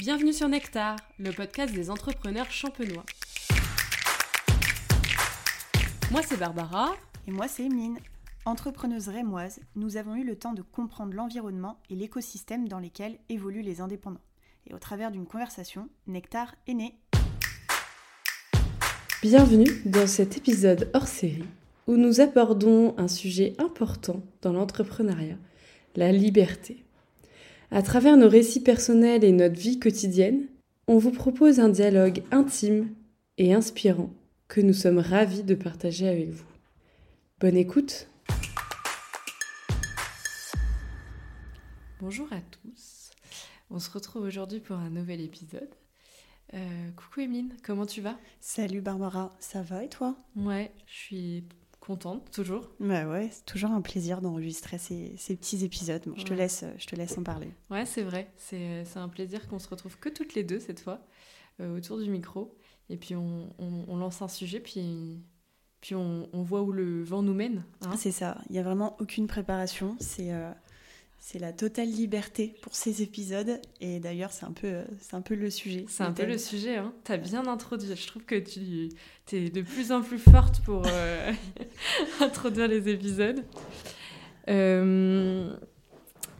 Bienvenue sur Nectar, le podcast des entrepreneurs champenois. Moi c'est Barbara. Et moi c'est Emeline. Entrepreneuse rémoise, nous avons eu le temps de comprendre l'environnement et l'écosystème dans lesquels évoluent les indépendants. Et au travers d'une conversation, Nectar est né. Bienvenue dans cet épisode hors série où nous abordons un sujet important dans l'entrepreneuriat, la liberté. À travers nos récits personnels et notre vie quotidienne, on vous propose un dialogue intime et inspirant que nous sommes ravis de partager avec vous. Bonne écoute Bonjour à tous, on se retrouve aujourd'hui pour un nouvel épisode. Euh, coucou Emeline, comment tu vas? Salut Barbara, ça va et toi? Ouais, je suis contente, toujours. Bah ouais, c'est toujours un plaisir d'enregistrer ces, petits épisodes. je, te laisse, je te laisse en parler. Ouais, c'est vrai. C'est un plaisir qu'on se retrouve que toutes les deux cette fois, euh, autour du micro. Et puis on, on, lance un sujet, puis, puis on, on, voit où le vent nous mène. Hein. c'est ça. Il n'y a vraiment aucune préparation. C'est euh, c'est la totale liberté pour ces épisodes. Et d'ailleurs, c'est un, peu, un peu le sujet. C'est un peu le sujet. Hein. Tu as bien introduit. Je trouve que tu es de plus en plus forte pour euh, introduire les épisodes. Euh,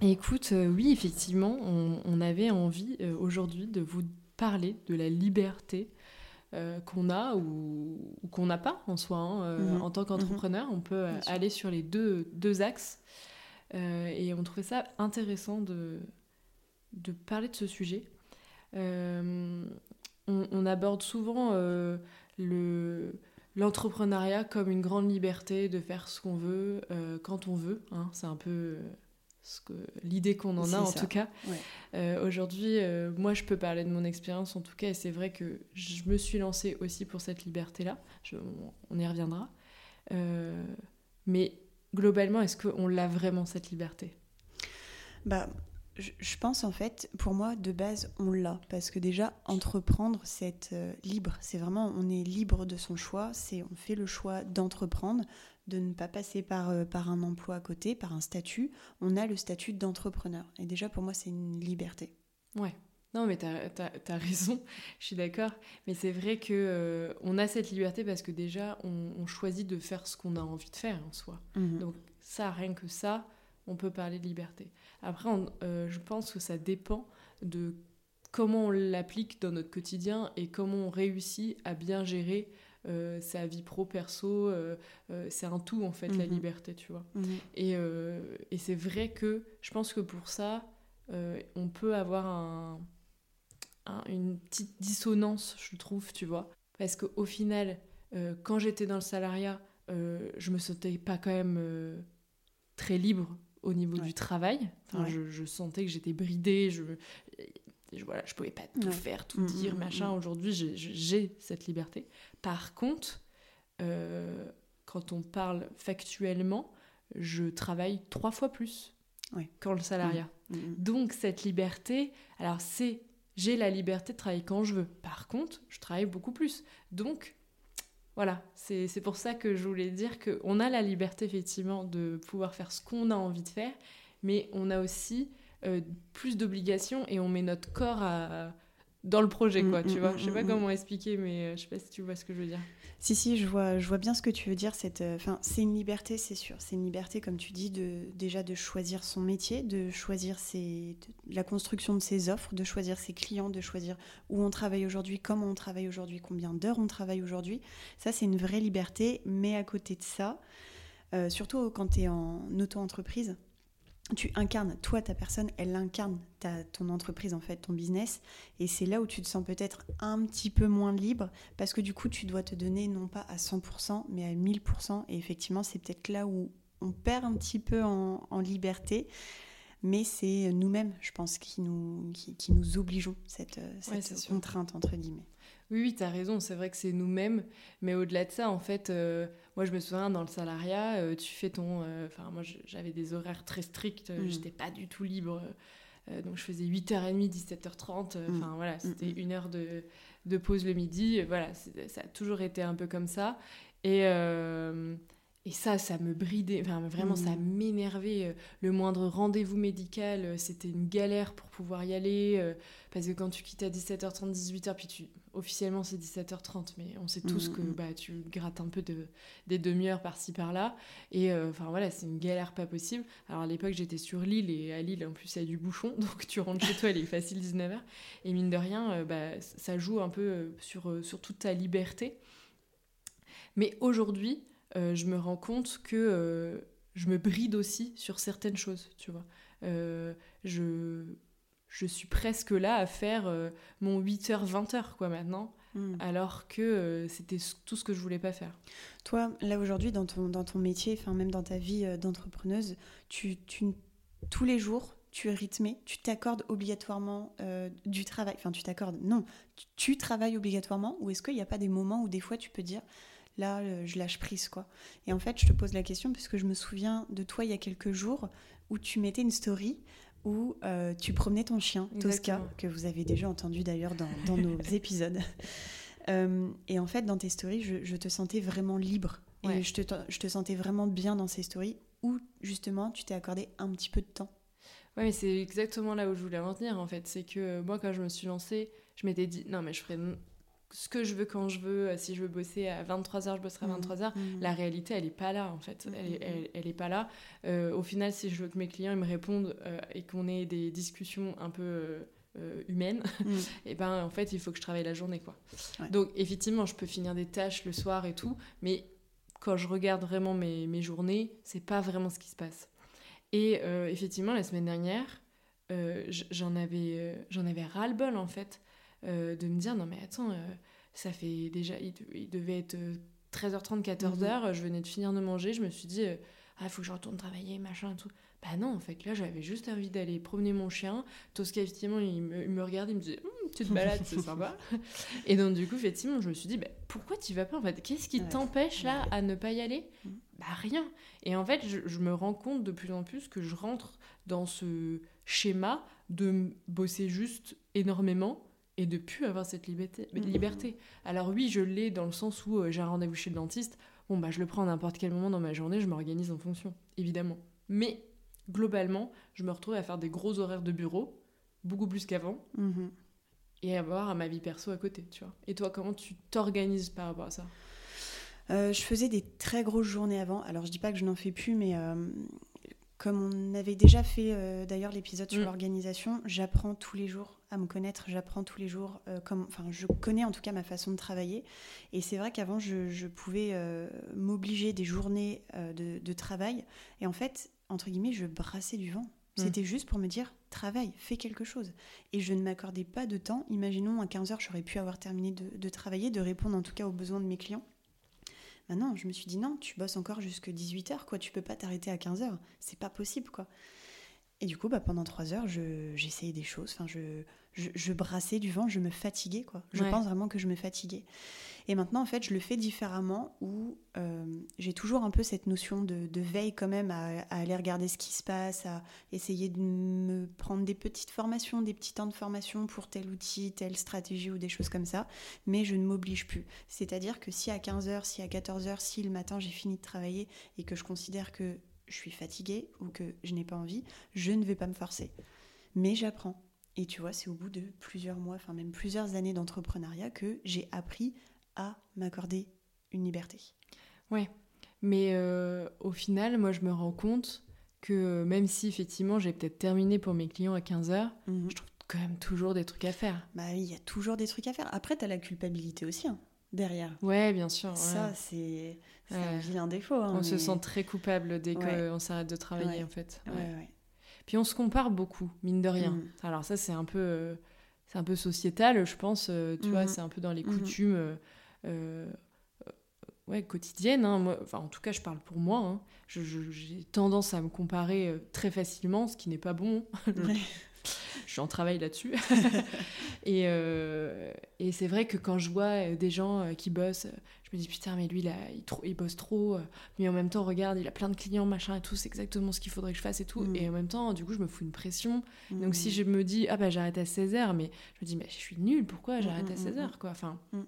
écoute, euh, oui, effectivement, on, avait envie aujourd'hui de vous parler de la liberté qu'on a ou, qu'on n'a pas en soi. Hein, mhm. En tant qu'entrepreneur, on peut aller sur les deux, deux axes. Euh, et on trouvait ça intéressant de, de parler de ce sujet. Euh, on, aborde souvent euh, le l'entrepreneuriat comme une grande liberté de faire ce qu'on veut quand on veut. Hein. C'est un peu l'idée qu'on en a en tout cas. Aujourd'hui, moi je peux parler de mon expérience en tout cas et c'est vrai que je me suis lancée aussi pour cette liberté-là. On y reviendra. mais globalement, est-ce qu'on l'a vraiment cette liberté? Bah, je pense en fait, pour moi, de base, on l'a. Parce que déjà, entreprendre, c'est être euh, libre. C'est vraiment, on est libre de son choix. C'est, on fait le choix d'entreprendre, de ne pas passer par, euh, par un emploi à côté, par un statut. On a le statut d'entrepreneur. Et déjà, pour moi, c'est une liberté. Ouais. Non, mais tu as, raison, je suis d'accord. Mais c'est vrai que euh, on a cette liberté parce que déjà, on, choisit de faire ce qu'on a envie de faire en soi. Mhm. Donc ça, rien que ça, on peut parler de liberté. Après, euh, je pense que ça dépend de comment on l'applique dans notre quotidien et comment on réussit à bien gérer euh, sa vie pro perso c'est un tout en fait la mhm. liberté tu vois mhm. et, et c'est vrai que je pense que pour ça on peut avoir un une petite dissonance, je trouve, tu vois. Parce qu'au final, euh, quand j'étais dans le salariat, euh, je me sentais pas quand même euh, très libre au niveau du travail. Enfin, je, sentais que j'étais bridée, je, je, voilà, je pouvais pas tout faire, tout mm, dire, mm, machin. Mm. Aujourd'hui, j'ai cette liberté. Par contre, quand on parle factuellement, je travaille trois fois plus qu'en le salariat. Donc cette liberté, alors c'est j'ai la liberté de travailler quand je veux. Par contre, je travaille beaucoup plus. Donc, voilà, c'est pour ça que je voulais dire qu'on a la liberté effectivement de pouvoir faire ce qu'on a envie de faire, mais on a aussi euh, plus d'obligations et on met notre corps à, dans le projet, quoi, mm, tu mm, vois. Mm, je sais pas comment expliquer, mais euh, je sais pas si tu vois ce que je veux dire. Si, si, je vois, je vois bien ce que tu veux dire. Euh, enfin, c'est une liberté, c'est sûr. C'est une liberté, comme tu dis, de, déjà de choisir son métier, de choisir ses, la construction de ses offres, de choisir ses clients, de choisir où on travaille aujourd'hui, comment on travaille aujourd'hui, combien d'heures on travaille aujourd'hui. Ça, c'est une vraie liberté. Mais à côté de ça, euh, surtout quand tu es en auto-entreprise, tu incarnes, toi, ta personne, elle incarne ta, ton entreprise, en fait, ton business. Et c'est là où tu te sens peut-être un petit peu moins libre, parce que du coup, tu dois te donner non pas à 100%, mais à 1000%. Et effectivement, c'est peut-être là où on perd un petit peu en, liberté. Mais c'est nous-mêmes, je pense, qui nous, qui, nous obligeons cette, cette contrainte, entre guillemets. Oui, oui, tu as raison, c'est vrai que c'est nous-mêmes, mais au-delà de ça, en fait, euh, moi je me souviens dans le salariat, euh, tu fais ton. Euh, enfin, moi j'avais des horaires très stricts, je mm. j'étais pas du tout libre, donc je faisais 8h30, 17h30, mm. enfin voilà, mm, c'était une heure de, de, pause le midi, voilà, ça a toujours été un peu comme ça. Et, et ça, ça me bridait, enfin, vraiment, ça Mhm. m'énervait. euh, Le moindre rendez-vous médical, euh, c'était une galère pour pouvoir y aller. euh, Parce que quand tu quittes à 17h30, 18h, puis tu... officiellement c'est 17h30, mais on sait tous Mhm. que bah, tu grattes un peu de... des demi-heures par-ci par-là. Et euh, enfin voilà, c'est une galère pas possible. Alors à l'époque, j'étais sur Lille, et à Lille, en plus, il y a du bouchon. Donc tu rentres chez toi, il est facile 19h. Et mine de rien, euh, bah, ça joue un peu sur, sur toute ta liberté. Mais aujourd'hui, euh, je me rends compte que euh, je me bride aussi sur certaines choses, tu vois. Euh, je, je suis presque là à faire mon 8h, 20h, quoi, maintenant, Mm. alors que c'était tout ce que je voulais pas faire. Toi, là aujourd'hui, dans ton, dans ton métier, enfin même dans ta vie d'entrepreneuse, tu, tu, tous les jours, tu es rythmée, tu t'accordes obligatoirement euh, du travail. Enfin, tu t'accordes, non, tu, tu travailles obligatoirement ou est-ce qu'il n'y a pas des moments où des fois tu peux dire, là, euh, je lâche prise, quoi. Et en fait, je te pose la question parce que je me souviens de toi il y a quelques jours où tu mettais une story où euh, tu promenais ton chien, Tosca, Exactement. que vous avez déjà entendu d'ailleurs dans, dans nos épisodes. Euh, et en fait, dans tes stories, je, je te sentais vraiment libre. Ouais. Et je te, je te sentais vraiment bien dans ces stories où, justement, tu t'es accordé un petit peu de temps. Ouais, mais c'est exactement là où je voulais en venir, en fait. C'est que moi, quand je me suis lancée, je m'étais dit, non, mais je ferai ce que je veux quand je veux. Euh, Si je veux bosser à 23h, je bosserai à 23h. Mhm. La réalité, elle est pas là, en fait. Elle, est, Mhm. elle, elle est pas là. Euh, au final, si je veux que mes clients ils me répondent euh, et qu'on ait des discussions un peu euh, humaines, et ben en fait, il faut que je travaille la journée, quoi. Ouais. Donc, effectivement, je peux finir des tâches le soir et tout, mais quand je regarde vraiment mes, mes journées, c'est pas vraiment ce qui se passe. Et effectivement, la semaine dernière, j'en avais, j'en avais ras-le-bol, en fait, euh, de me dire, non mais attends, euh, ça fait déjà, il, de- il devait être euh, 13h30, 14h, je venais de finir de manger, je me suis dit, euh, ah, il faut que je retourne travailler, machin et tout. Bah non, en fait, là, j'avais juste envie d'aller promener mon chien. Tosca, effectivement, il me, il me regardait, il me disait, tu te balades, c'est sympa. Et donc, du coup, effectivement, je me suis dit, bah, pourquoi tu vas pas, en fait? Qu'est-ce qui Ouais. t'empêche, là, à ne pas y aller? Mhm. Bah, rien. Et en fait, je, je me rends compte de plus en plus que je rentre dans ce schéma de bosser juste énormément et de plus avoir cette liberté. Mhm. liberté. Alors oui, je l'ai dans le sens où euh, j'ai un rendez-vous chez le dentiste. Bon, bah, je le prends à n'importe quel moment dans ma journée, je m'organise en fonction, évidemment. Mais globalement, je me retrouve à faire des gros horaires de bureau, beaucoup plus qu'avant, Mhm. et avoir ma vie perso à côté, tu vois. Et toi, comment tu t'organises par rapport à ça? Euh, je faisais des très grosses journées avant. Alors, je dis pas que je n'en fais plus, mais euh, comme on avait déjà fait euh, d'ailleurs l'épisode sur Mm. l'organisation, j'apprends tous les jours à me connaître. J'apprends tous les jours, euh, comme, enfin, je connais en tout cas ma façon de travailler. Et c'est vrai qu'avant, je, je pouvais euh, m'obliger des journées de, de travail. Et en fait, entre guillemets, je brassais du vent. Mm. C'était juste pour me dire, travaille, fais quelque chose. Et je ne m'accordais pas de temps. Imaginons à 15h, j'aurais pu avoir terminé de, de travailler, de répondre en tout cas aux besoins de mes clients. Maintenant, je me suis dit non, tu bosses encore jusque 18h, quoi. Tu peux pas t'arrêter à 15h. C'est pas possible, quoi. Et du coup, bah, pendant 3 heures, je- j'essayais des choses. Enfin, je, je, je brassais du vent, je me fatiguais, quoi. Je Ouais. pense vraiment que je me fatiguais. Et maintenant, en fait, je le fais différemment où euh, j'ai toujours un peu cette notion de, de veille quand même à, à aller regarder ce qui se passe, à essayer de me prendre des petites formations, des petits temps de formation pour tel outil, telle stratégie ou des choses comme ça. Mais je ne m'oblige plus. C'est-à-dire que si à 15h, si à 14h, si le matin j'ai fini de travailler et que je considère que je suis fatiguée ou que je n'ai pas envie, je ne vais pas me forcer. Mais j'apprends. Et tu vois, c'est au bout de plusieurs mois, enfin même plusieurs années d'entrepreneuriat que j'ai appris à m'accorder une liberté. Mais euh, au final, moi, je me rends compte que euh, même si effectivement j'ai peut-être terminé pour mes clients à 15h, Mhm. je trouve quand même toujours des trucs à faire. Bah oui, il y a toujours des trucs à faire. Après, tu as la culpabilité aussi hein, derrière. Ouais, bien sûr. ouais. Ça, c'est un Ouais. vilain défaut. hein, on se sent très coupable dès Ouais. qu'on s'arrête de travailler, Ouais. en fait. Ouais, Ouais. Puis on se compare beaucoup, mine de rien. Mhm. Alors ça, c'est un peu, euh, c'est un peu sociétal, je pense. euh, tu vois, Mhm. c'est un peu dans les Mhm. coutumes, euh, euh, ouais, quotidiennes. hein. Moi, enfin, en tout cas, je parle pour moi. hein. Je- je- J'ai tendance à me comparer euh, très facilement, ce qui n'est pas bon. Ouais. je suis en travail là-dessus. et euh, et c'est vrai que quand je vois des gens qui bossent, je me dis putain, mais lui, là, il, tro- il bosse trop. euh, Mais en même temps, regarde, il a plein de clients, machin et tout, c'est exactement ce qu'il faudrait que je fasse et tout. Mm. Et en même temps, du coup, je me fous une pression. Donc si je me dis, ah bah j'arrête à 16h, mais je me dis, mais je suis nulle, pourquoi j'arrête Mm, à mm, 16h quoi enfin, Mm.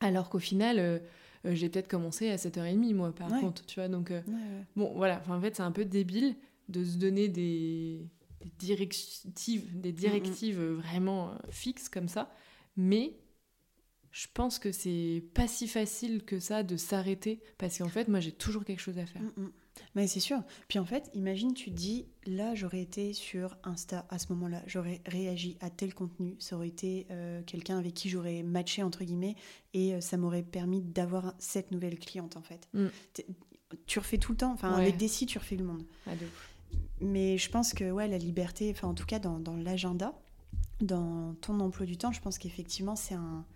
Alors qu'au final, euh, j'ai peut-être commencé à 7h30, moi, par contre, tu vois. Donc, bon, voilà. en fait, c'est un peu débile de se donner des, directives, des directives vraiment fixes comme ça. Mais je pense que c'est pas si facile que ça de s'arrêter parce qu'en fait, moi, j'ai toujours quelque chose à faire. Mm, mm. Mais c'est sûr. Puis en fait, imagine, tu te dis, là, j'aurais été sur Insta à ce moment-là, j'aurais réagi à tel contenu, ça aurait été euh, quelqu'un avec qui j'aurais matché, entre guillemets, et euh, ça m'aurait permis d'avoir cette nouvelle cliente, en fait. Mm. Tu refais tout le temps, enfin, avec des sites, tu refais le monde. Ah, Mais je pense que, ouais, la liberté, enfin, en tout cas, dans, dans l'agenda, dans ton emploi du temps, je pense qu'effectivement, c'est un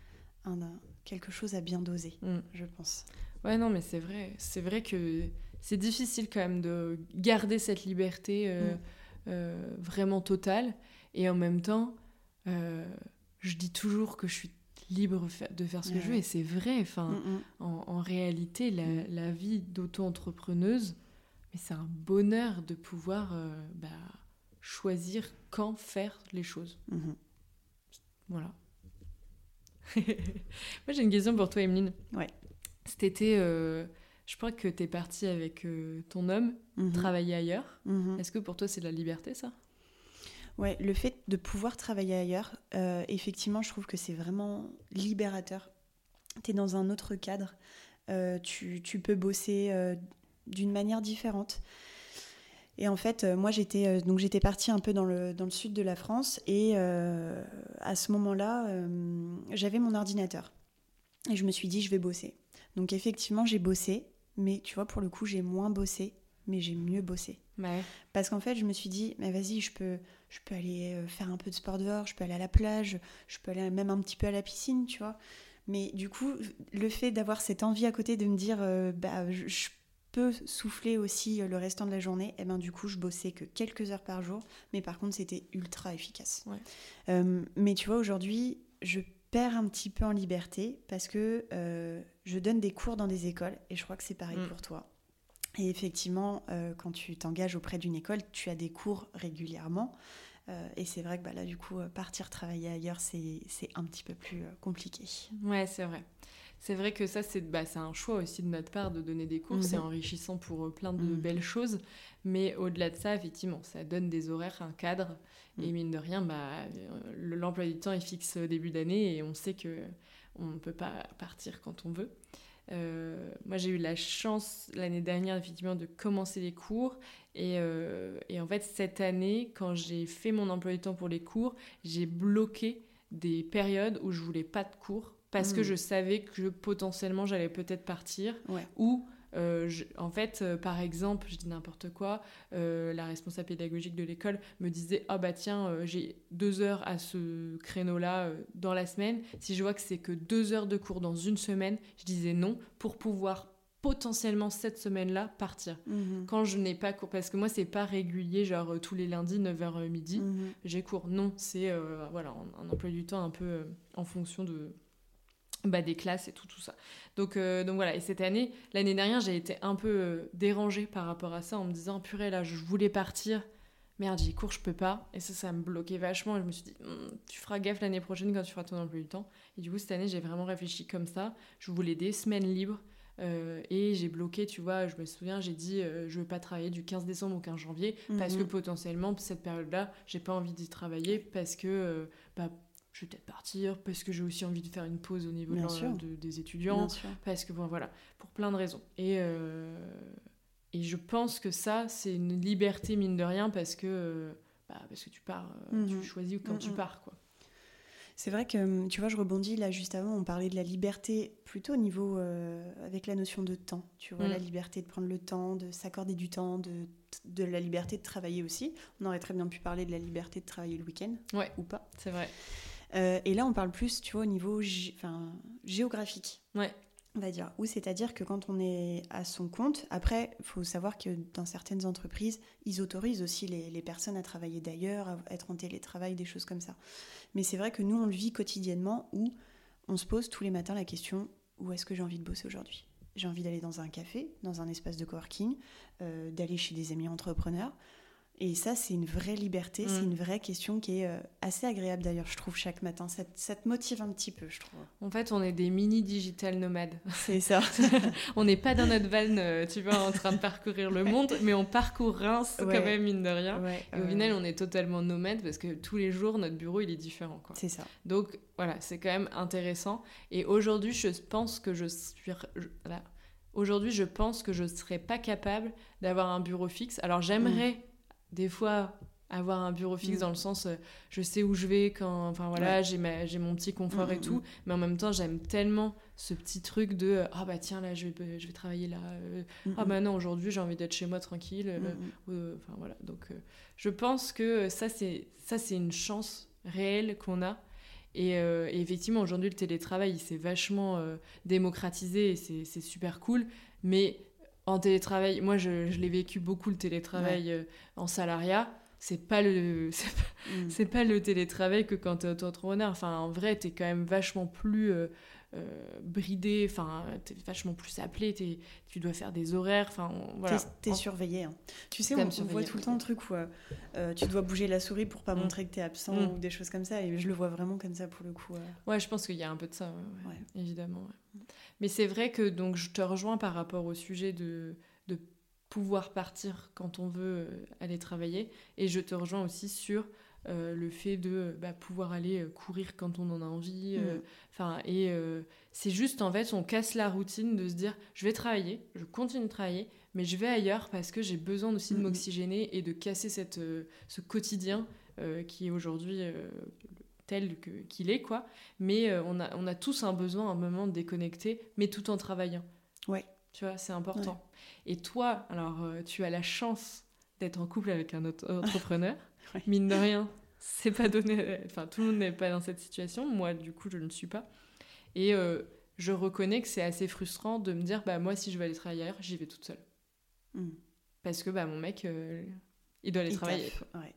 quelque chose à bien doser, mm. je pense. Ouais, non, mais c'est vrai. C'est vrai que c'est difficile quand même de garder cette liberté euh, mm. euh, vraiment totale. Et en même temps, euh, je dis toujours que je suis libre de faire ce que je veux. Et c'est vrai. Enfin, mm, en, réalité, la, vie d'auto-entrepreneuse, c'est un bonheur de pouvoir bah, choisir quand faire les choses. Mm-hmm. Voilà. Moi, j'ai une question pour toi, Emeline. Ouais. Cet été, euh, je crois que tu es partie avec euh, ton homme mhm. travailler ailleurs. Mhm. Est-ce que pour toi, c'est de la liberté, ça? Ouais, le fait de pouvoir travailler ailleurs, euh, effectivement, je trouve que c'est vraiment libérateur. Tu es dans un autre cadre. Tu, tu, peux bosser d'une manière différente. Et en fait, euh, moi, j'étais euh, donc j'étais partie un peu dans le, dans le sud de la France et euh, à ce moment-là, j'avais mon ordinateur et je me suis dit je vais bosser. Donc effectivement, j'ai bossé, mais tu vois, pour le coup, j'ai moins bossé, mais j'ai mieux bossé. Parce qu'en fait, je me suis dit, mais vas-y, je peux, je peux aller faire un peu de sport dehors, je peux aller à la plage, je peux aller même un petit peu à la piscine, tu vois. Mais du coup, le fait d'avoir cette envie à côté de me dire, bah, je, je peux souffler aussi euh, le restant de la journée, et eh ben du coup je bossais que quelques heures par jour, mais par contre c'était ultra efficace. Euh, mais tu vois aujourd'hui je perds un petit peu en liberté parce que euh, je donne des cours dans des écoles et je crois que c'est pareil mm. pour toi. Et effectivement, quand tu t'engages auprès d'une école, tu as des cours régulièrement. et c'est vrai que bah, là, du coup, partir travailler ailleurs, c'est un petit peu plus compliqué. Ouais, c'est vrai. C'est vrai que ça, c'est bah, un choix aussi de notre part de donner des cours. C'est mhm. enrichissant pour euh, plein de mhm. belles choses. Mais au-delà de ça, effectivement, ça donne des horaires, un cadre. Et mhm. mine de rien, bah, euh, l'emploi du temps est fixe au début d'année et on sait que on ne peut pas partir quand on veut. Euh, moi, j'ai eu la chance l'année dernière, effectivement, de commencer les cours. Et, et en fait, cette année, quand j'ai fait mon emploi du temps pour les cours, j'ai bloqué des périodes où je voulais pas de cours parce que hmm. je savais que potentiellement j'allais peut-être partir ou euh, en fait, euh, par exemple, je dis n'importe quoi, euh, la responsable pédagogique de l'école me disait Ah bah tiens, j'ai deux heures à ce créneau-là dans la semaine. Si je vois que c'est que deux heures de cours dans une semaine, je disais non pour pouvoir potentiellement cette semaine-là partir. Mhm. Quand je n'ai pas cours, parce que moi c'est pas régulier, genre tous les lundis 9h midi, mhm. j'ai cours. Non, c'est voilà, un, emploi du temps un peu en fonction de bah, des classes et tout, tout ça. Donc, euh, donc voilà, et cette année, l'année dernière, j'ai été un peu euh, dérangée par rapport à ça en me disant, purée, là, je voulais partir, merde, j'ai cours, je peux pas. Et ça, ça me bloquait vachement. Et je me suis dit, hum, tu feras gaffe l'année prochaine quand tu feras ton emploi du temps. Et du coup, cette année, j'ai vraiment réfléchi comme ça. Je voulais des semaines libres. Euh, et j'ai bloqué, tu vois, je me souviens, j'ai dit, je veux pas travailler du 15 décembre au 15 janvier, parce que mhm. potentiellement, cette période-là, j'ai pas envie d'y travailler, parce que, bah, je vais peut-être partir parce que j'ai aussi envie de faire une pause au niveau de, des étudiants, parce que bon, voilà, pour plein de raisons. Et, euh, et je pense que ça, c'est une liberté mine de rien parce que, bah, parce que tu pars, euh, tu mhm. choisis quand tu mhm. pars, quoi. C'est vrai que, tu vois, je rebondis là juste avant, on parlait de la liberté plutôt au niveau euh, avec la notion de temps. Tu vois, la mm. liberté de prendre le temps, de s'accorder du temps, de, de la liberté de travailler aussi. On aurait très bien pu parler de la liberté de travailler le week-end ouais, ou pas. C'est vrai. Euh, et là, on parle plus, tu vois, au niveau géographique. Ouais. On va dire. Ou c'est-à-dire que quand on est à son compte, après, il faut savoir que dans certaines entreprises, ils autorisent aussi les, personnes à travailler d'ailleurs, à être en télétravail, des choses comme ça. Mais c'est vrai que nous, on le vit quotidiennement où on se pose tous les matins la question où est-ce que j'ai envie de bosser aujourd'hui? J'ai envie d'aller dans un café, dans un espace de coworking, euh, d'aller chez des amis entrepreneurs Et ça, c'est une vraie liberté, c'est Mm. une vraie question qui est euh, assez agréable d'ailleurs, je trouve, chaque matin. Ça, te- ça te motive un petit peu, je trouve. En fait, on est des mini digital nomades. C'est ça. on n'est pas dans notre van, euh, tu vois, en train de parcourir le monde, mais on parcourt Reims Ouais. quand même, mine de rien. Ouais, Et au euh, final, on est totalement nomade parce que tous les jours, notre bureau, il est différent. C'est ça. Donc voilà, c'est quand même intéressant. Et aujourd'hui, je pense que je suis. je- voilà. Aujourd'hui, je pense que je ne serais pas capable d'avoir un bureau fixe. Alors j'aimerais des fois avoir un bureau fixe Mm. dans le sens euh, je sais où je vais quand enfin voilà j'ai ma- j'ai mon petit confort Mm, et mm, tout mais en même temps j'aime tellement ce petit truc de euh, ah bah tiens là je vais, je vais travailler là euh, ah Mm, bah non aujourd'hui j'ai envie d'être chez moi tranquille mm, mm. Enfin voilà, donc je pense que ça c'est ça c'est une chance réelle qu'on a. Et, et effectivement aujourd'hui le télétravail il s'est vachement démocratisé et c'est super cool. Mais en télétravail, moi je, je l'ai vécu beaucoup le télétravail euh, en salariat. C'est pas le c'est pas, Mm. pas le télétravail que quand t'es auto-entrepreneur. Enfin en vrai t'es quand même vachement plus euh, bridé. Enfin t'es vachement plus appelé. t'es- tu dois faire des horaires. Enfin voilà. T'es- En- surveillé. hein. Tu sais, on, on voit tout le temps le truc où euh, euh, tu dois bouger la souris pour pas Mm. montrer que t'es absent Mm. ou des choses comme ça. Et je le vois vraiment comme ça pour le coup. euh. Ouais, je pense qu'il y a un peu de ça, ouais, ouais, Ouais. évidemment. ouais. Mais c'est vrai que donc je te rejoins par rapport au sujet de, de pouvoir partir quand on veut aller travailler, et je te rejoins aussi sur euh, le fait de bah, pouvoir aller euh, courir quand on en a envie. euh, Mm. Enfin, et euh, c'est juste en fait, on casse la routine de se dire, je vais travailler, je continue de travailler, mais je vais ailleurs parce que j'ai besoin aussi de Mhm. m'oxygéner et de casser cette, euh, ce quotidien euh, qui est aujourd'hui euh, tel qu'il est, quoi. Mais euh, on, a, on a tous un besoin, un moment de déconnecter, mais tout en travaillant. Ouais. Tu vois, c'est important. Et toi, alors, euh, tu as la chance d'être en couple avec un autre entrepreneur. Ouais. Mine de rien, c'est pas donné. Enfin, tout le monde n'est pas dans cette situation. Moi, du coup, je ne suis pas. Et euh, je reconnais que c'est assez frustrant de me dire, bah, moi, si je veux aller travailler ailleurs, j'y vais toute seule. Mm. Parce que, bah, mon mec, euh, il doit aller Il travailler. ouais.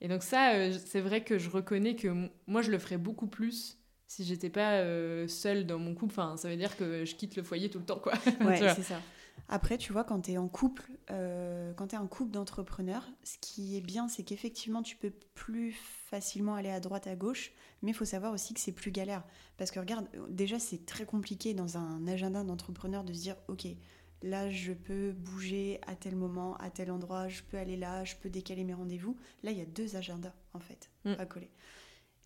Et donc ça, euh, c'est vrai que je reconnais que moi, je le ferais beaucoup plus si j'étais pas seule dans mon couple. Enfin, ça veut dire que je quitte le foyer tout le temps, quoi. Ouais, c'est ça. Après, tu vois, quand tu es en couple, euh, quand tu es un couple d'entrepreneurs, ce qui est bien, c'est qu'effectivement, tu peux plus facilement aller à droite, à gauche, mais il faut savoir aussi que c'est plus galère. Parce que regarde, déjà, c'est très compliqué dans un agenda d'entrepreneur de se dire, OK, là, je peux bouger à tel moment, à tel endroit, je peux aller là, je peux décaler mes rendez-vous. Là, il y a deux agendas, en fait, Mm. à coller.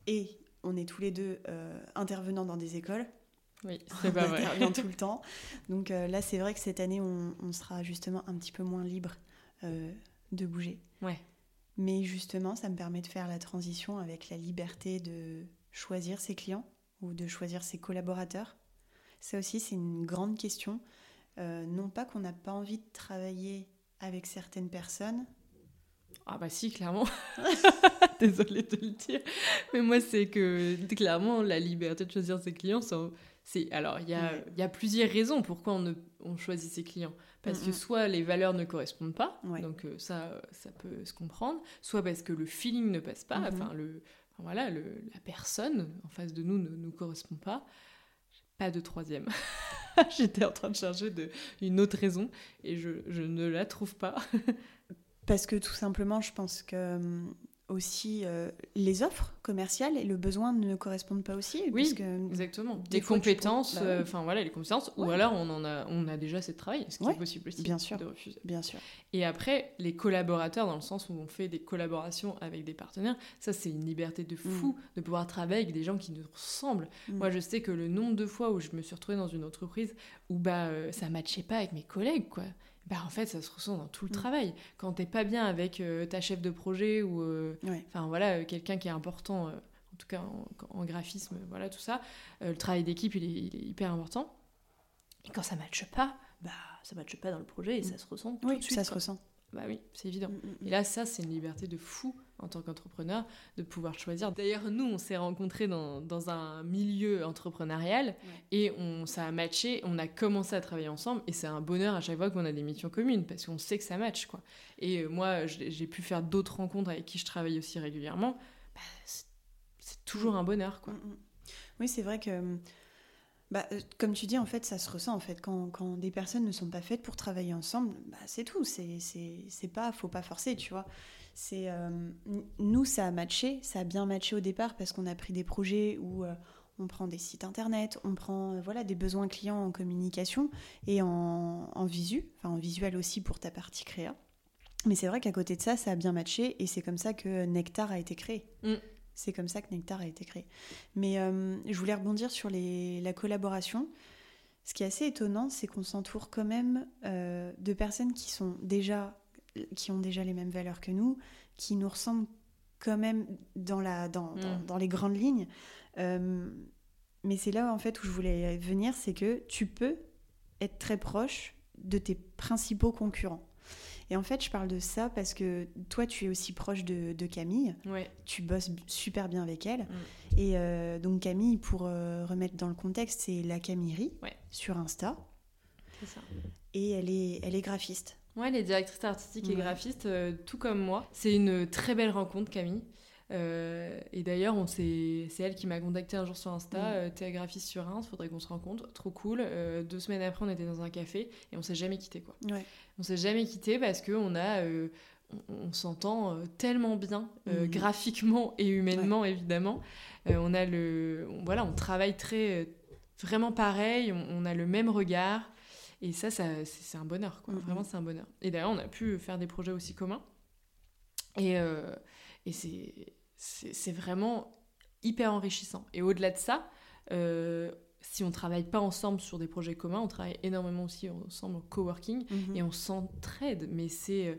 Et on est tous les deux euh, intervenants dans des écoles. Oui, c'est pas vrai. intervient tout le temps. Donc euh, là, c'est vrai que cette année, on, on sera justement un petit peu moins libre euh, de bouger. Ouais. Mais justement, ça me permet de faire la transition avec la liberté de choisir ses clients ou de choisir ses collaborateurs. Ça aussi, c'est une grande question. Euh, non pas qu'on n'a pas envie de travailler avec certaines personnes. Ah bah si, clairement. Désolée de le dire. Mais moi, c'est que clairement, la liberté de choisir ses clients, ça- c'est... Alors, il y a, Ouais. il y a plusieurs raisons pourquoi on, ne- on choisit ses clients. Parce que soit les valeurs ne correspondent pas, Ouais. donc euh, ça, ça peut se comprendre, soit parce que le feeling ne passe pas, Mhm. enfin, le, enfin, voilà, le, la personne en face de nous ne nous correspond pas. Pas de troisième. J'étais en train de chercher de, une autre raison et je, je ne la trouve pas. Parce que tout simplement, je pense que hum, aussi euh, les offres commerciales et le besoin ne correspondent pas aussi. Oui, parce que Exactement. Des compétences, bah euh, oui. enfin voilà, les compétences, ou alors on en a, on a déjà assez de travail, ce qui Ouais, est possible aussi bien sûr. de refuser. Bien sûr. Et après, les collaborateurs, dans le sens où on fait des collaborations avec des partenaires, ça c'est une liberté de fou de pouvoir travailler avec des gens qui nous ressemblent. Mm. Moi, je sais que le nombre de fois où je me suis retrouvée dans une entreprise où bah euh, ça matchait pas avec mes collègues, quoi. Bah en fait, ça se ressent dans tout le Mm. travail. Quand t'es pas bien avec euh, ta chef de projet ou euh, Ouais. enfin voilà euh, quelqu'un qui est important, euh, en tout cas en, en graphisme, voilà tout ça, le travail d'équipe il est, il est hyper important. Et quand ça matche pas, bah ça matche pas dans le projet et ça se ressent tout de suite. ça se ressent. Bah oui, c'est évident. Mm, mm, Et là, ça, c'est une liberté de fou en tant qu'entrepreneur de pouvoir choisir. D'ailleurs, nous, on s'est rencontrés dans, dans un milieu entrepreneurial et on, ça a matché. On a commencé à travailler ensemble et c'est un bonheur à chaque fois qu'on a des missions communes parce qu'on sait que ça matche. Quoi. Et euh, moi, j'ai pu faire d'autres rencontres avec qui je travaille aussi régulièrement. Bah, c'est toujours un bonheur. Quoi. Mm, mm. Oui, c'est vrai que hum, bah, euh, comme tu dis, en fait, ça se ressent. En fait, quand, quand des personnes ne sont pas faites pour travailler ensemble, bah, c'est tout. C'est, c'est, pas, faut pas forcer, tu vois. C'est, euh, nous, ça a matché. Ça a bien matché au départ parce qu'on a pris des projets où euh, on prend des sites internet, on prend voilà, des besoins clients en communication et en, en visu, enfin en visuel aussi pour ta partie créa. Mais c'est vrai qu'à côté de ça, ça a bien matché et c'est comme ça que Nectar a été créé. Mm. C'est comme ça que Nectar a été créé. Mais euh, je voulais rebondir sur les, la collaboration. Ce qui est assez étonnant, c'est qu'on s'entoure quand même euh, de personnes qui sont déjà, qui ont déjà les mêmes valeurs que nous, qui nous ressemblent quand même dans, la, dans, dans, mm. les grandes lignes. Euh, mais c'est là en fait où je voulais venir, c'est que tu peux être très proche de tes principaux concurrents. Et en fait, je parle de ça parce que toi, tu es aussi proche de, Camille. Ouais. Tu bosses super bien avec elle. Mm. Et euh, donc, Camille, pour euh, remettre dans le contexte, c'est la Camillerie sur Insta. C'est ça. Et elle est, elle est graphiste. Ouais, elle est directrice artistique et graphiste, euh, tout comme moi. C'est une très belle rencontre, Camille. Euh, et d'ailleurs, c'est elle qui m'a contacté un jour sur Insta. Mm. Euh, T'es graphiste sur Reims, faudrait qu'on se rencontre. Trop cool. Euh, deux semaines après, on était dans un café et on s'est jamais quitté quoi. Ouais. On s'est jamais quitté parce que on a, on, s'entend tellement bien mm. graphiquement et humainement évidemment. on a le, voilà, on travaille très, vraiment pareil. On, a le même regard. Et ça, ça c'est un bonheur, quoi. Vraiment, c'est un bonheur. Et d'ailleurs, on a pu faire des projets aussi communs. Et, et c'est c'est vraiment hyper enrichissant. Et au-delà de ça, euh, si on travaille pas ensemble sur des projets communs, on travaille énormément aussi ensemble en coworking mhm. et on s'entraide. Mais c'est, euh,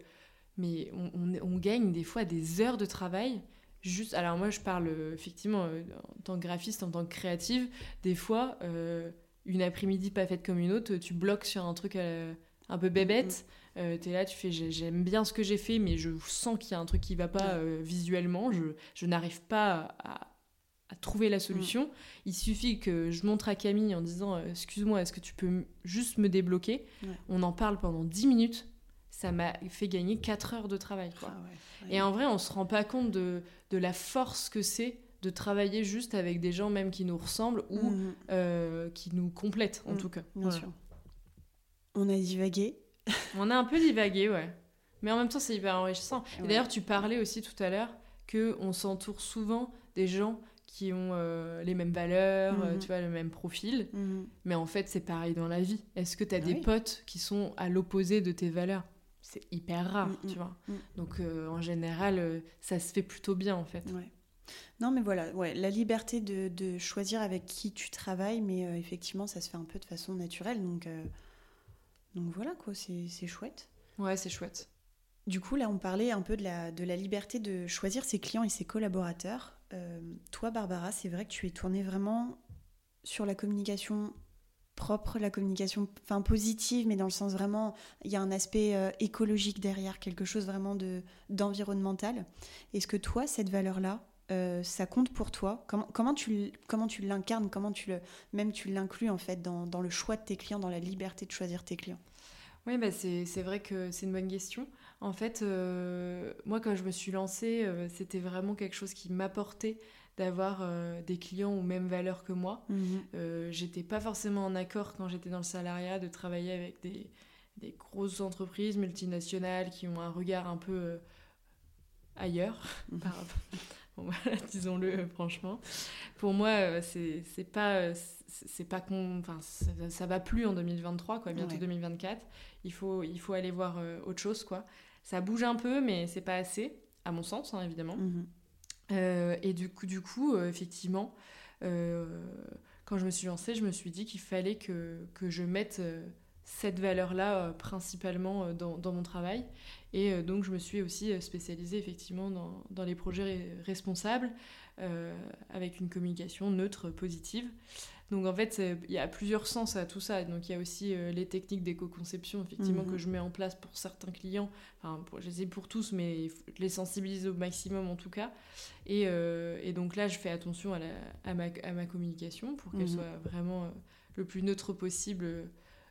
mais on, gagne des fois des heures de travail. Juste, alors moi je parle euh, effectivement en tant que graphiste, en tant que créative, des fois une après-midi pas faite comme une autre, tu bloques sur un truc un peu bébête. Mhm. Euh, tu es là, tu fais j'aime bien ce que j'ai fait, mais je sens qu'il y a un truc qui va pas euh, visuellement. Je, je n'arrive pas à, à, trouver la solution. Mm. Il suffit que je montre à Camille en disant euh, Excuse-moi, est-ce que tu peux juste me débloquer? On en parle pendant 10 minutes. Ça m'a fait gagner 4 heures de travail. Quoi. Ah Et en vrai, on se rend pas compte de, de la force que c'est de travailler juste avec des gens même qui nous ressemblent ou mm-hmm. qui nous complètent en mm. tout cas. Bien sûr. On a divagué. On a un peu divagué, ouais. Mais en même temps, c'est hyper enrichissant. Et d'ailleurs, tu parlais aussi tout à l'heure que on s'entoure souvent des gens qui ont euh, les mêmes valeurs, euh, mhm. tu vois, le même profil. Mhm. Mais en fait, c'est pareil dans la vie. Est-ce que tu as ah des potes qui sont à l'opposé de tes valeurs? C'est hyper rare, mm, tu mm, vois. Mm. Donc, euh, en général, ça se fait plutôt bien, en fait. Non, mais voilà, ouais, la liberté de, de, choisir avec qui tu travailles, mais effectivement, ça se fait un peu de façon naturelle. Donc, donc voilà, quoi, c'est chouette. Ouais, c'est chouette. Du coup, là, on parlait un peu de la, de la liberté de choisir ses clients et ses collaborateurs. Euh, toi, Barbara, c'est vrai que tu es tournée vraiment sur la communication propre, la communication enfin positive, mais dans le sens vraiment, il y a un aspect euh, écologique derrière, quelque chose vraiment de d'environnemental. Est-ce que toi, cette valeur-là, euh, ça compte pour toi? Comment, comment tu, comment tu l'incarnes? Comment tu le, même tu l'inclus en fait dans, dans, le choix de tes clients, dans la liberté de choisir tes clients? Oui, bah c'est vrai que c'est une bonne question. En fait, euh, moi, quand je me suis lancée, euh, c'était vraiment quelque chose qui m'apportait d'avoir des clients aux mêmes valeurs que moi. Mhm. j'étais pas forcément en accord quand j'étais dans le salariat de travailler avec des, des, grosses entreprises multinationales qui ont un regard un peu ailleurs mhm. disons-le franchement. Pour moi, euh, c'est pas euh, c'est pas enfin ça, va plus en 2023 quoi, bientôt 2024. Il faut il faut aller voir euh, autre chose quoi. Ça bouge un peu, mais c'est pas assez, à mon sens hein, évidemment. Mhm. et du coup du coup effectivement, quand je me suis lancée, je me suis dit qu'il fallait que, que je mette cette valeur-là principalement dans, dans, mon travail et euh, donc, je me suis aussi euh, spécialisée effectivement dans, dans les projets responsables euh, avec une communication neutre, positive. Donc, en fait, il y a plusieurs sens à tout ça. Donc, il y a aussi les techniques d'éco-conception, effectivement, que mhm. je mets en place pour certains clients. Enfin, pour, je les ai pour tous, mais je les sensibilise au maximum en tout cas. Et, et donc là, je fais attention à, la, à, ma, à ma, communication pour qu'elle mhm. soit vraiment le plus neutre possible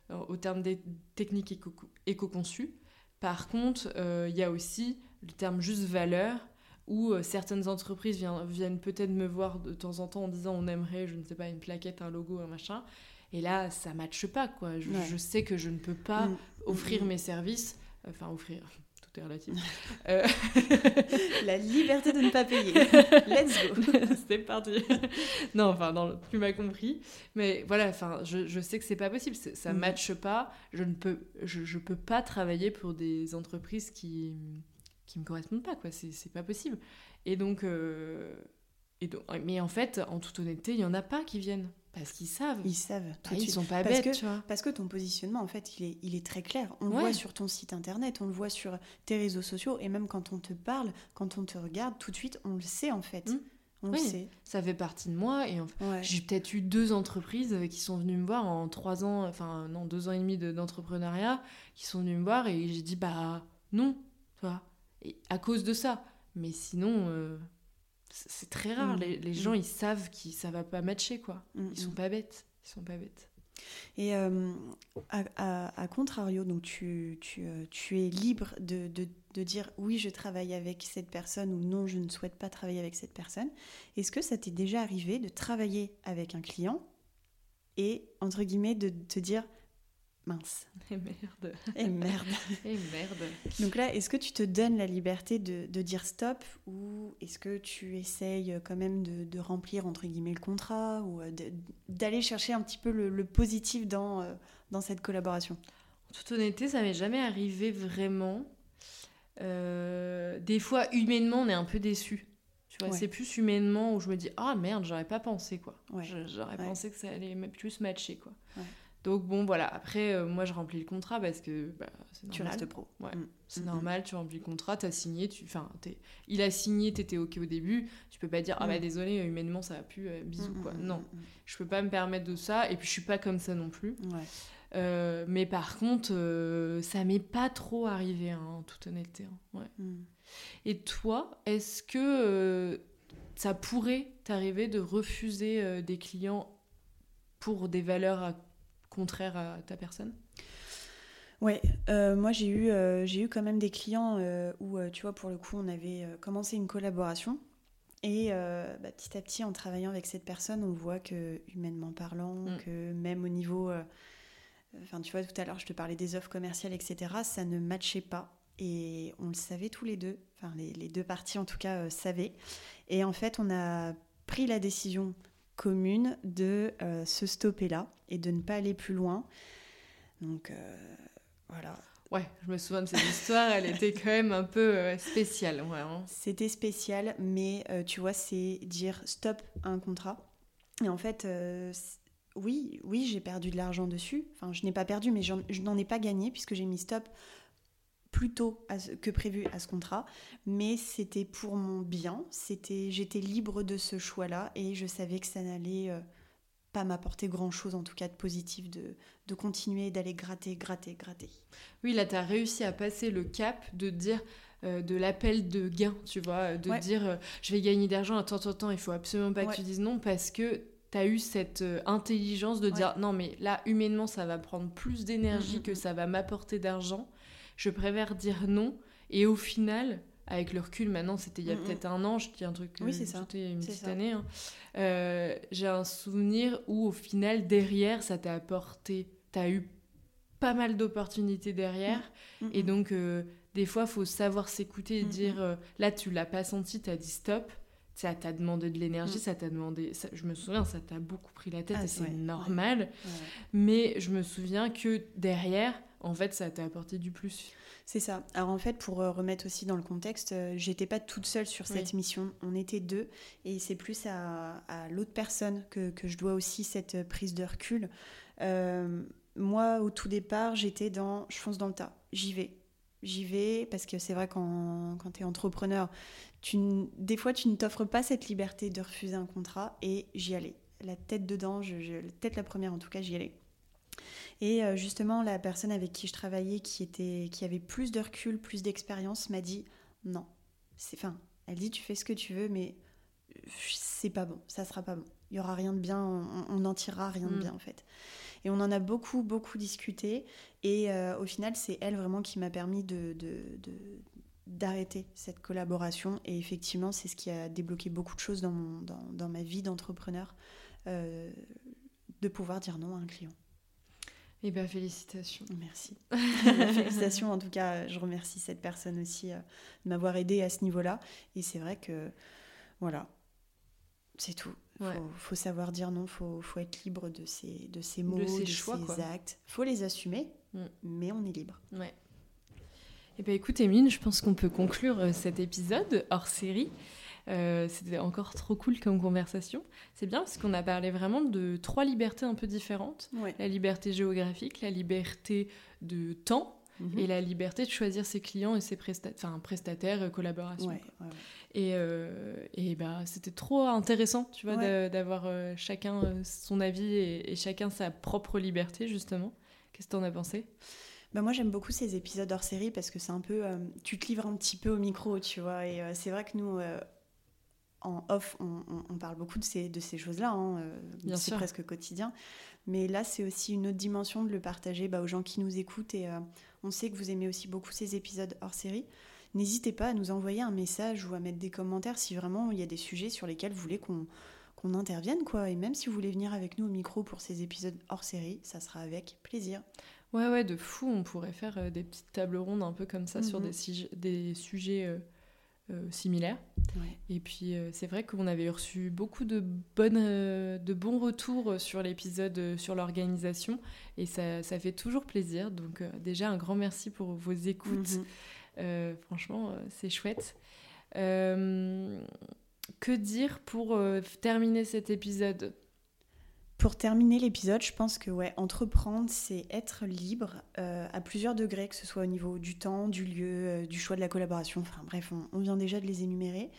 au terme des techniques éco-conçues. Par contre, euh, il y a aussi le terme juste valeur Ou certaines entreprises viennent, viennent peut-être me voir de temps en temps en disant on aimerait, je ne sais pas, une plaquette, un logo, un machin. Et là, ça matche pas, quoi. Je, sais que je ne peux pas mm. offrir mes services, enfin offrir, tout est relatif. Euh, La liberté de ne pas payer. Let's go. C'est parti. non, enfin, non, tu m'as compris. Mais voilà, enfin, je, je sais que c'est pas possible, ça ne mm. matche pas. Je ne peux, je, je, peux pas travailler pour des entreprises qui qui me correspondent pas, quoi. C'est pas possible. Et donc, euh, et donc, mais en fait, en toute honnêteté, il y en a pas qui viennent. Parce qu'ils savent. Ils savent. Tout bah, ils sont pas bêtes, que, tu vois. Parce que ton positionnement, en fait, il est, il est très clair. On le voit sur ton site internet, on le voit sur tes réseaux sociaux, et même quand on te parle, quand on te regarde, tout de suite, on le sait, en fait. Mmh. On le sait. Ça fait partie de moi. Et j'ai peut-être eu deux entreprises qui sont venues me voir en trois ans, enfin, non, deux ans et demi d'entrepreneuriat, qui sont venues me voir, et j'ai dit, bah, non, tu vois. Et à cause de ça. Mais sinon. Euh, c'est très rare. Mm. Les, les, gens, mm. ils savent que ça va pas matcher, quoi. Mm, ils sont pas bêtes. Ils sont pas bêtes. Et euh, à, à, contrario, donc tu, tu, euh, tu es libre de, de, de, dire oui, je travaille avec cette personne ou non, je ne souhaite pas travailler avec cette personne. Est-ce que ça t'est déjà arrivé de travailler avec un client et, entre guillemets, de te dire mince. Et merde. Et merde. Et merde. Donc là, est-ce que tu te donnes la liberté de, de dire stop ou est-ce que tu essayes quand même de, de, remplir entre guillemets le contrat ou euh, d'aller chercher un petit peu le, positif dans, euh, dans cette collaboration? En toute honnêteté, ça m'est jamais arrivé vraiment. Euh, des fois, humainement, on est un peu déçu. Tu vois, c'est plus humainement où je me dis ah merde, j'aurais pas pensé quoi. J'aurais pensé que ça allait plus matcher quoi. Donc bon, voilà. Après, euh, moi, je remplis le contrat parce que bah, c'est normal. Tu restes pro. Ouais. Mm. C'est mm, normal, mm. tu remplis le contrat, tu as signé. Tu... Enfin, il a signé, tu étais OK au début. Tu peux pas dire, ah bah désolé, humainement, ça va plus, euh, bisous, quoi. Non, je peux pas me permettre de ça. Et puis, je suis pas comme ça non plus. Ouais. Euh, mais par contre, ça m'est pas trop arrivé, hein, en toute honnêteté. Hein. Ouais. Et toi, est-ce que ça pourrait t'arriver de refuser des clients pour des valeurs à contraire à ta personne? Ouais, euh, moi j'ai eu, euh, j'ai eu quand même des clients euh, où, tu vois, pour le coup, on avait commencé une collaboration. Et bah, petit à petit, en travaillant avec cette personne, on voit que, humainement parlant, mm. que même au niveau. Enfin, tu vois, tout à l'heure, je te parlais des offres commerciales, etc., ça ne matchait pas. Et on le savait tous les deux, enfin, les, les deux parties en tout cas savaient. Et en fait, on a pris la décision commune de euh, se stopper là et de ne pas aller plus loin. Donc euh, voilà. Ouais, je me souviens de cette histoire, elle était quand même un peu euh, spéciale. Ouais, hein. C'était spécial, mais tu vois, c'est dire stop à un contrat. Et en fait, oui, oui, j'ai perdu de l'argent dessus. Enfin, je n'ai pas perdu, mais je n'en ai pas gagné puisque j'ai mis stop plus tôt que prévu à ce contrat, mais c'était pour mon bien, c'était, j'étais libre de ce choix-là et je savais que ça n'allait euh, pas m'apporter grand-chose, en tout cas de positif, de, de continuer d'aller gratter, gratter, gratter. Oui, là, tu as réussi à passer le cap de dire euh, de l'appel de gain, tu vois, de dire euh, je vais gagner d'argent, attends, attends, attends, il faut absolument pas que tu dises non parce que tu as eu cette intelligence de dire non, mais là, humainement, ça va prendre plus d'énergie mm, mm, que mm. ça va m'apporter d'argent je préfère dire non. Et au final, avec le recul, maintenant, c'était il y a peut-être un an, je dis un truc, oui, c'est ça. une petite année. Hein. Euh, j'ai un souvenir où, au final, derrière, ça t'a apporté, t'as eu pas mal d'opportunités derrière. Mm, mm, et mm. donc, euh, des fois, faut savoir s'écouter et dire, euh, là, tu l'as pas senti, t'as dit stop. Ça t'a demandé de l'énergie, ça t'a demandé. je me souviens, ça t'a beaucoup pris la tête ah, et c'est normal. Mais je me souviens que derrière, en fait, ça t'a apporté du plus. C'est ça. Alors en fait, pour euh, remettre aussi dans le contexte, euh, j'étais pas toute seule sur cette mission. On était deux, et c'est plus à, l'autre personne que, je dois aussi cette prise de recul. Euh, moi, au tout départ, j'étais dans je fonce dans le tas, j'y vais. J'y vais parce que c'est vrai quand, quand tu es entrepreneur, tu, des fois tu ne t'offres pas cette liberté de refuser un contrat et j'y allais. La tête dedans, je, la tête la première en tout cas, j'y allais. Et euh, justement, la personne avec qui je travaillais, qui, était, qui avait plus de recul, plus d'expérience, m'a dit non. C'est, fin, elle dit tu fais ce que tu veux, mais c'est pas bon, ça sera pas bon. Il y aura rien de bien, on n'en tirera rien de mm. bien en fait. Et on en a beaucoup, beaucoup discuté. Et euh, au final, c'est elle vraiment qui m'a permis de, de, d'arrêter cette collaboration. Et effectivement, c'est ce qui a débloqué beaucoup de choses dans, mon, dans, dans ma vie d'entrepreneur, euh, de pouvoir dire non à un client. Eh bien, félicitations. Merci. félicitations, en tout cas, je remercie cette personne aussi euh, de m'avoir aidé à ce niveau-là. Et c'est vrai que, voilà, c'est tout. Il faut, savoir dire non, il faut, faut, être libre de ses, de ses mots, de ses, choix, ses actes. Il faut les assumer, mm. mais on est libre. Ouais. Eh bien, écoute, Émile, je pense qu'on peut conclure euh, cet épisode hors série. Euh, c'était encore trop cool comme conversation. C'est bien parce qu'on a parlé vraiment de trois libertés un peu différentes. La liberté géographique, la liberté de temps mhm. et la liberté de choisir ses clients et ses enfin, prestataires, euh, collaborations. et, et bah, c'était trop intéressant, tu vois, d'avoir chacun son avis et, et, chacun sa propre liberté, justement. Qu'est-ce que tu en as pensé? Bah moi j'aime beaucoup ces épisodes hors série parce que c'est un peu euh, tu te livres un petit peu au micro tu vois et euh, c'est vrai que nous euh, en off on, parle beaucoup de ces, de ces choses là hein, c'est presque quotidien. Mais là c'est aussi une autre dimension de le partager bah, aux gens qui nous écoutent. Et on sait que vous aimez aussi beaucoup ces épisodes hors série. N'hésitez pas à nous envoyer un message ou à mettre des commentaires si vraiment il y a des sujets sur lesquels vous voulez qu'on intervienne quoi. Et même si vous voulez venir avec nous au micro pour ces épisodes hors série ça sera avec plaisir. Ouais, ouais, de fou. On pourrait faire euh, des petites tables rondes un peu comme ça sur mhm. des, des sujets euh, euh, similaires. Et puis, c'est vrai qu'on avait reçu beaucoup de, bonnes, de bons retours sur l'épisode, sur l'organisation. Et ça, ça, fait toujours plaisir. Donc, déjà, un grand merci pour vos écoutes. Mhm. franchement, c'est chouette. que dire pour terminer cet épisode? Pour terminer l'épisode, je pense que ouais, entreprendre, c'est être libre euh, à plusieurs degrés, que ce soit au niveau du temps, du lieu, euh, du choix de la collaboration. Enfin bref, on, vient déjà de les énumérer.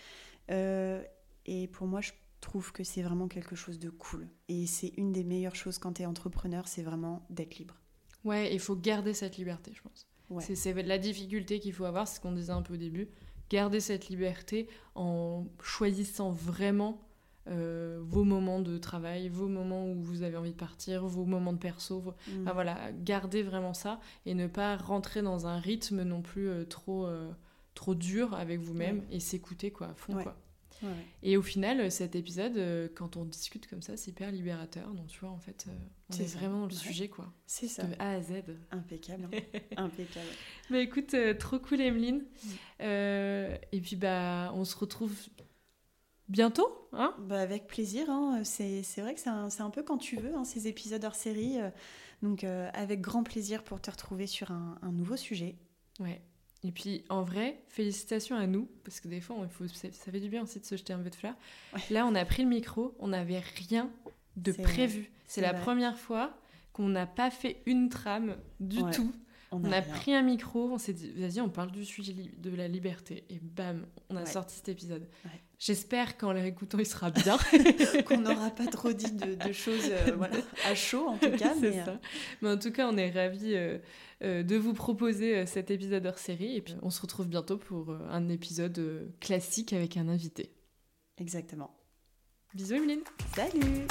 Euh, et pour moi, je trouve que c'est vraiment quelque chose de cool. Et c'est une des meilleures choses quand tu es entrepreneur, c'est vraiment d'être libre. Ouais, il faut garder cette liberté, je pense. C'est la difficulté qu'il faut avoir, c'est ce qu'on disait un peu au début. Garder cette liberté en choisissant vraiment euh, vos moments de travail, vos moments où vous avez envie de partir, vos moments de perso. Mm. voilà, gardez vraiment ça et ne pas rentrer dans un rythme non plus euh, trop, euh, trop dur avec vous-même et s'écouter quoi, à fond quoi. Et au final, cet épisode, quand on discute comme ça, c'est hyper libérateur. Donc, tu vois, en fait, on est, vraiment dans le sujet, quoi. C'est ça. De A à Z. Impeccable. Hein. Impeccable. Bah écoute, trop cool, Emeline. Mm. et puis, bah, on se retrouve bientôt. Hein? Bah avec plaisir. Hein. C'est, vrai que c'est un, un, peu quand tu veux, hein, ces épisodes hors série. Euh. donc euh, avec grand plaisir pour te retrouver sur un, un, nouveau sujet. Ouais. Et puis en vrai, félicitations à nous, parce que des fois, faut, ça, fait du bien aussi de se jeter un peu de fleurs. Là, on a pris le micro, on n'avait rien de prévu. C'est la première fois qu'on n'a pas fait une trame du tout. On, a, pris un micro, on s'est dit, vas-y, on parle du sujet de la liberté. Et bam, on a sorti cet épisode. J'espère qu'en l'écoutant, il sera bien. Qu'on n'aura pas trop dit de, choses euh, à chaud, en tout cas. Mais, ça. Euh, mais, en tout cas, on est ravis euh, de vous proposer cet épisode hors série. Et puis, on se retrouve bientôt pour un épisode classique avec un invité. Exactement. Bisous, Emeline. Salut